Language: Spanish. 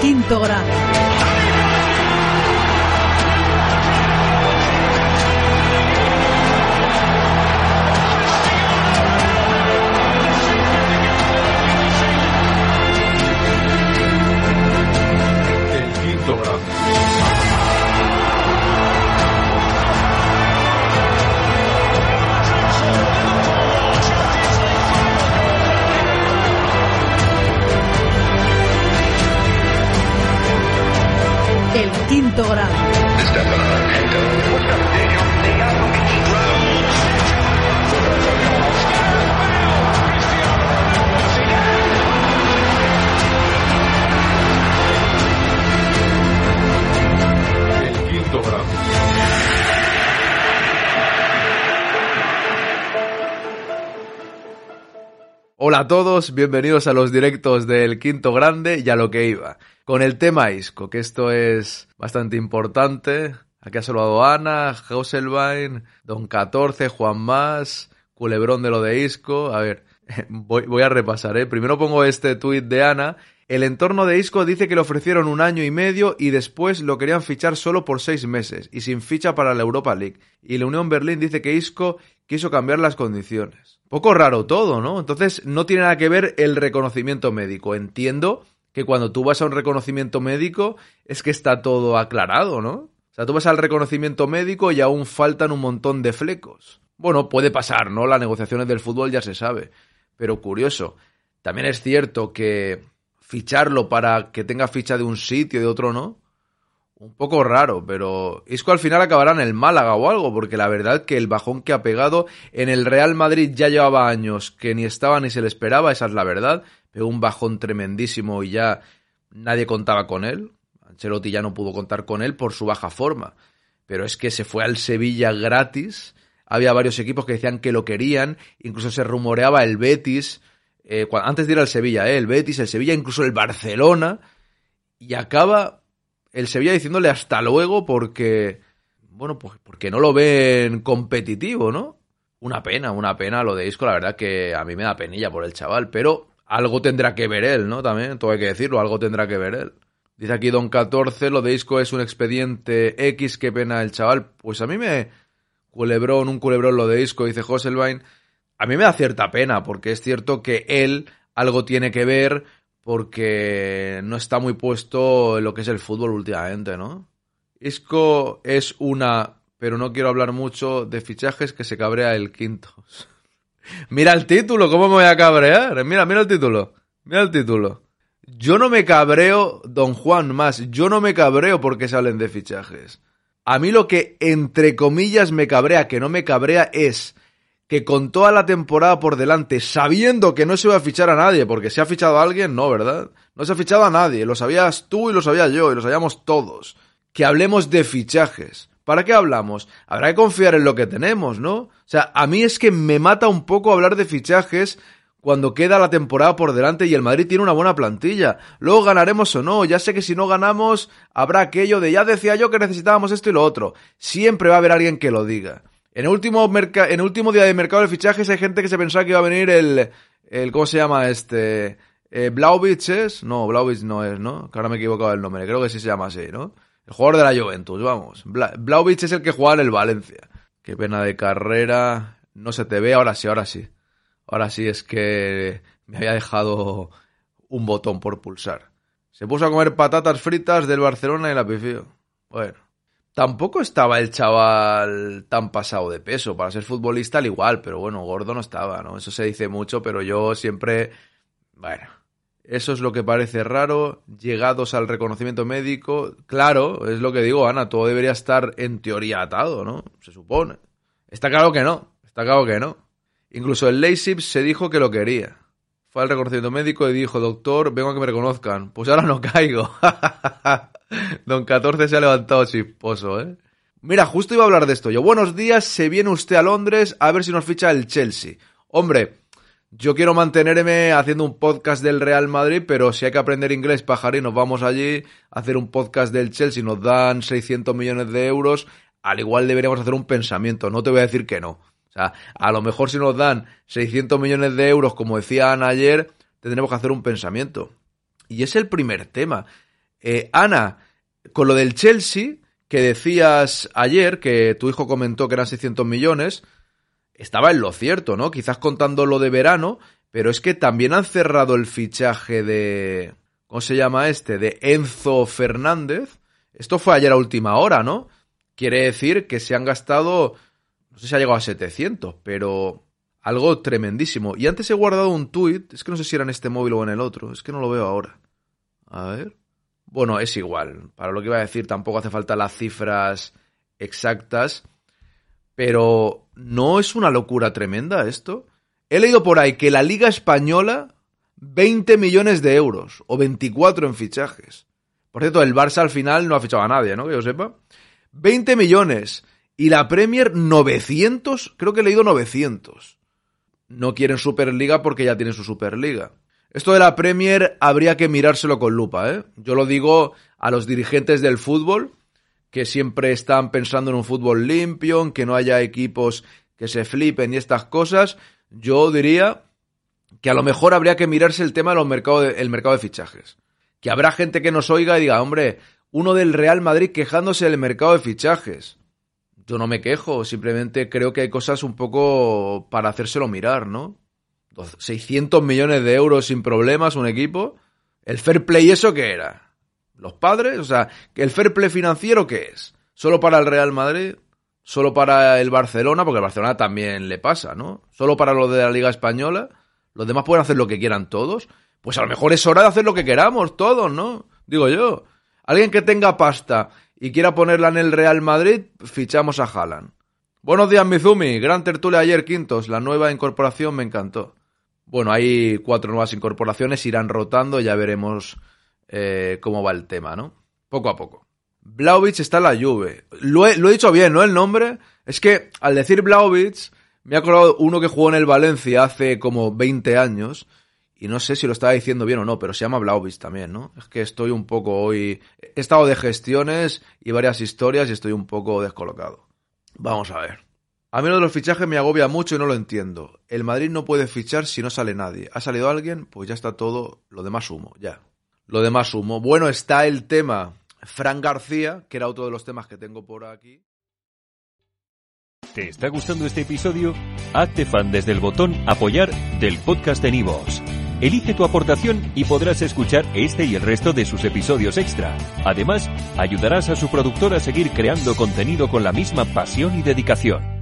quinto grado. programa. Hola a todos, bienvenidos a los directos del Quinto Grande y a lo que iba. Con el tema Isco, que esto es bastante importante. Aquí ha saludado Ana, Joselvain, Don 14, Juan Más, Culebrón de lo de Isco. A ver, voy, voy a repasar, ¿eh? Primero pongo este tuit de Ana. El entorno de Isco dice que le ofrecieron un año y medio y después lo querían fichar solo por seis meses y sin ficha para la Europa League. Y la Unión Berlín dice que Isco quiso cambiar las condiciones. Poco raro todo, ¿no? Entonces no tiene nada que ver el reconocimiento médico. Entiendo que cuando tú vas a un reconocimiento médico es que está todo aclarado, ¿no? O sea, tú vas al reconocimiento médico y aún faltan un montón de flecos. Bueno, puede pasar, ¿no? Las negociaciones del fútbol ya se sabe. Pero curioso. También es cierto que ficharlo para que tenga ficha de un sitio y de otro no un poco raro, pero Isco al final acabará en el Málaga o algo, porque la verdad que el bajón que ha pegado en el Real Madrid ya llevaba años que ni estaba ni se le esperaba, esa es la verdad. Pegó un bajón tremendísimo y ya nadie contaba con él. Ancelotti ya no pudo contar con él por su baja forma. Pero es que se fue al Sevilla gratis. Había varios equipos que decían que lo querían. Incluso se rumoreaba el Betis. Eh, antes de ir al Sevilla, eh, el Betis, el Sevilla, incluso el Barcelona. Y acaba el Sevilla diciéndole hasta luego porque, bueno, pues porque no lo ven competitivo, ¿no? Una pena, una pena lo de Isco, la verdad que a mí me da penilla por el chaval, pero algo tendrá que ver él, ¿no? También, todo hay que decirlo, algo tendrá que ver él. Dice aquí Don 14, lo de Isco es un expediente X, qué pena el chaval. Pues a mí me... Culebrón, un culebrón lo de Isco, dice Joselvain. A mí me da cierta pena, porque es cierto que él algo tiene que ver, porque no está muy puesto en lo que es el fútbol últimamente, ¿no? Isco es una, pero no quiero hablar mucho de fichajes que se cabrea el quinto. mira el título, ¿cómo me voy a cabrear? Mira, mira el título. Mira el título. Yo no me cabreo, don Juan, más, yo no me cabreo porque salen de fichajes. A mí lo que, entre comillas, me cabrea, que no me cabrea, es que con toda la temporada por delante, sabiendo que no se va a fichar a nadie, porque se ha fichado a alguien, no, ¿verdad? No se ha fichado a nadie, lo sabías tú y lo sabía yo, y lo sabíamos todos. Que hablemos de fichajes. ¿Para qué hablamos? Habrá que confiar en lo que tenemos, ¿no? O sea, a mí es que me mata un poco hablar de fichajes cuando queda la temporada por delante y el Madrid tiene una buena plantilla. Luego ganaremos o no, ya sé que si no ganamos habrá aquello de ya decía yo que necesitábamos esto y lo otro. Siempre va a haber alguien que lo diga. En el último, en el último día de mercado de fichajes hay gente que se pensaba que iba a venir el, el ¿cómo se llama este? Eh, es, no, Blauvich no es, ¿no? Que ahora me he equivocado el nombre, creo que sí se llama así, ¿no? El jugador de la Juventus, vamos. Bla es el que juega en el Valencia. Qué pena de carrera, no se te ve, ahora sí, ahora sí. Ahora sí es que me había dejado un botón por pulsar. Se puso a comer patatas fritas del Barcelona y la pifió. Bueno. Tampoco estaba el chaval tan pasado de peso. Para ser futbolista al igual, pero bueno, gordo no estaba, ¿no? Eso se dice mucho, pero yo siempre... Bueno, eso es lo que parece raro. Llegados al reconocimiento médico, claro, es lo que digo, Ana, todo debería estar en teoría atado, ¿no? Se supone. Está claro que no, está claro que no. Incluso el Leipzig se dijo que lo quería. Fue al reconocimiento médico y dijo, doctor, vengo a que me reconozcan. Pues ahora no caigo. Don 14 se ha levantado chisposo, ¿eh? Mira, justo iba a hablar de esto. Yo, buenos días, se viene usted a Londres a ver si nos ficha el Chelsea. Hombre, yo quiero mantenerme haciendo un podcast del Real Madrid, pero si hay que aprender inglés, pajarín, nos vamos allí a hacer un podcast del Chelsea, nos dan 600 millones de euros, al igual deberíamos hacer un pensamiento, no te voy a decir que no. O sea, a lo mejor si nos dan 600 millones de euros, como decían ayer, tendremos que hacer un pensamiento. Y es el primer tema. Eh, Ana, con lo del Chelsea, que decías ayer, que tu hijo comentó que eran 600 millones, estaba en lo cierto, ¿no? Quizás contando lo de verano, pero es que también han cerrado el fichaje de... ¿Cómo se llama este? De Enzo Fernández. Esto fue ayer a última hora, ¿no? Quiere decir que se han gastado... No sé si ha llegado a 700, pero algo tremendísimo. Y antes he guardado un tuit, es que no sé si era en este móvil o en el otro, es que no lo veo ahora. A ver. Bueno, es igual. Para lo que iba a decir tampoco hace falta las cifras exactas. Pero ¿no es una locura tremenda esto? He leído por ahí que la Liga Española 20 millones de euros o 24 en fichajes. Por cierto, el Barça al final no ha fichado a nadie, ¿no? Que yo sepa. 20 millones. Y la Premier 900, creo que he leído 900. No quieren Superliga porque ya tienen su Superliga. Esto de la Premier habría que mirárselo con lupa, ¿eh? Yo lo digo a los dirigentes del fútbol, que siempre están pensando en un fútbol limpio, en que no haya equipos que se flipen y estas cosas. Yo diría que a lo mejor habría que mirarse el tema del mercado de, mercado de fichajes. Que habrá gente que nos oiga y diga, hombre, uno del Real Madrid quejándose del mercado de fichajes. Yo no me quejo, simplemente creo que hay cosas un poco para hacérselo mirar, ¿no? 600 millones de euros sin problemas un equipo. ¿El fair play eso qué era? ¿Los padres? O sea, ¿el fair play financiero qué es? ¿Solo para el Real Madrid? ¿Solo para el Barcelona? Porque al Barcelona también le pasa, ¿no? ¿Solo para lo de la Liga Española? ¿Los demás pueden hacer lo que quieran todos? Pues a lo mejor es hora de hacer lo que queramos todos, ¿no? Digo yo. Alguien que tenga pasta y quiera ponerla en el Real Madrid, fichamos a Haaland. Buenos días, Mizumi. Gran tertulia ayer, quintos. La nueva incorporación me encantó. Bueno, hay cuatro nuevas incorporaciones, irán rotando, ya veremos eh, cómo va el tema, ¿no? Poco a poco. Blaovic está en la Juve. Lo he, dicho bien, ¿no? El nombre. Es que al decir Blaovic, me ha acordado uno que jugó en el Valencia hace como 20 años. Y no sé si lo estaba diciendo bien o no, pero se llama Blaovic también, ¿no? Es que estoy un poco hoy... He estado de gestiones y varias historias y estoy un poco descolocado. Vamos a ver. A mí lo de los fichajes me agobia mucho y no lo entiendo. El Madrid no puede fichar si no sale nadie. ¿Ha salido alguien? Pues ya está todo, lo demás humo, ya. Lo demás humo. Bueno, está el tema Fran García, que era otro de los temas que tengo por aquí. ¿Te está gustando este episodio? Hazte fan desde el botón apoyar del podcast de Nivos. Elige tu aportación y podrás escuchar este y el resto de sus episodios extra. Además, ayudarás a su productor a seguir creando contenido con la misma pasión y dedicación.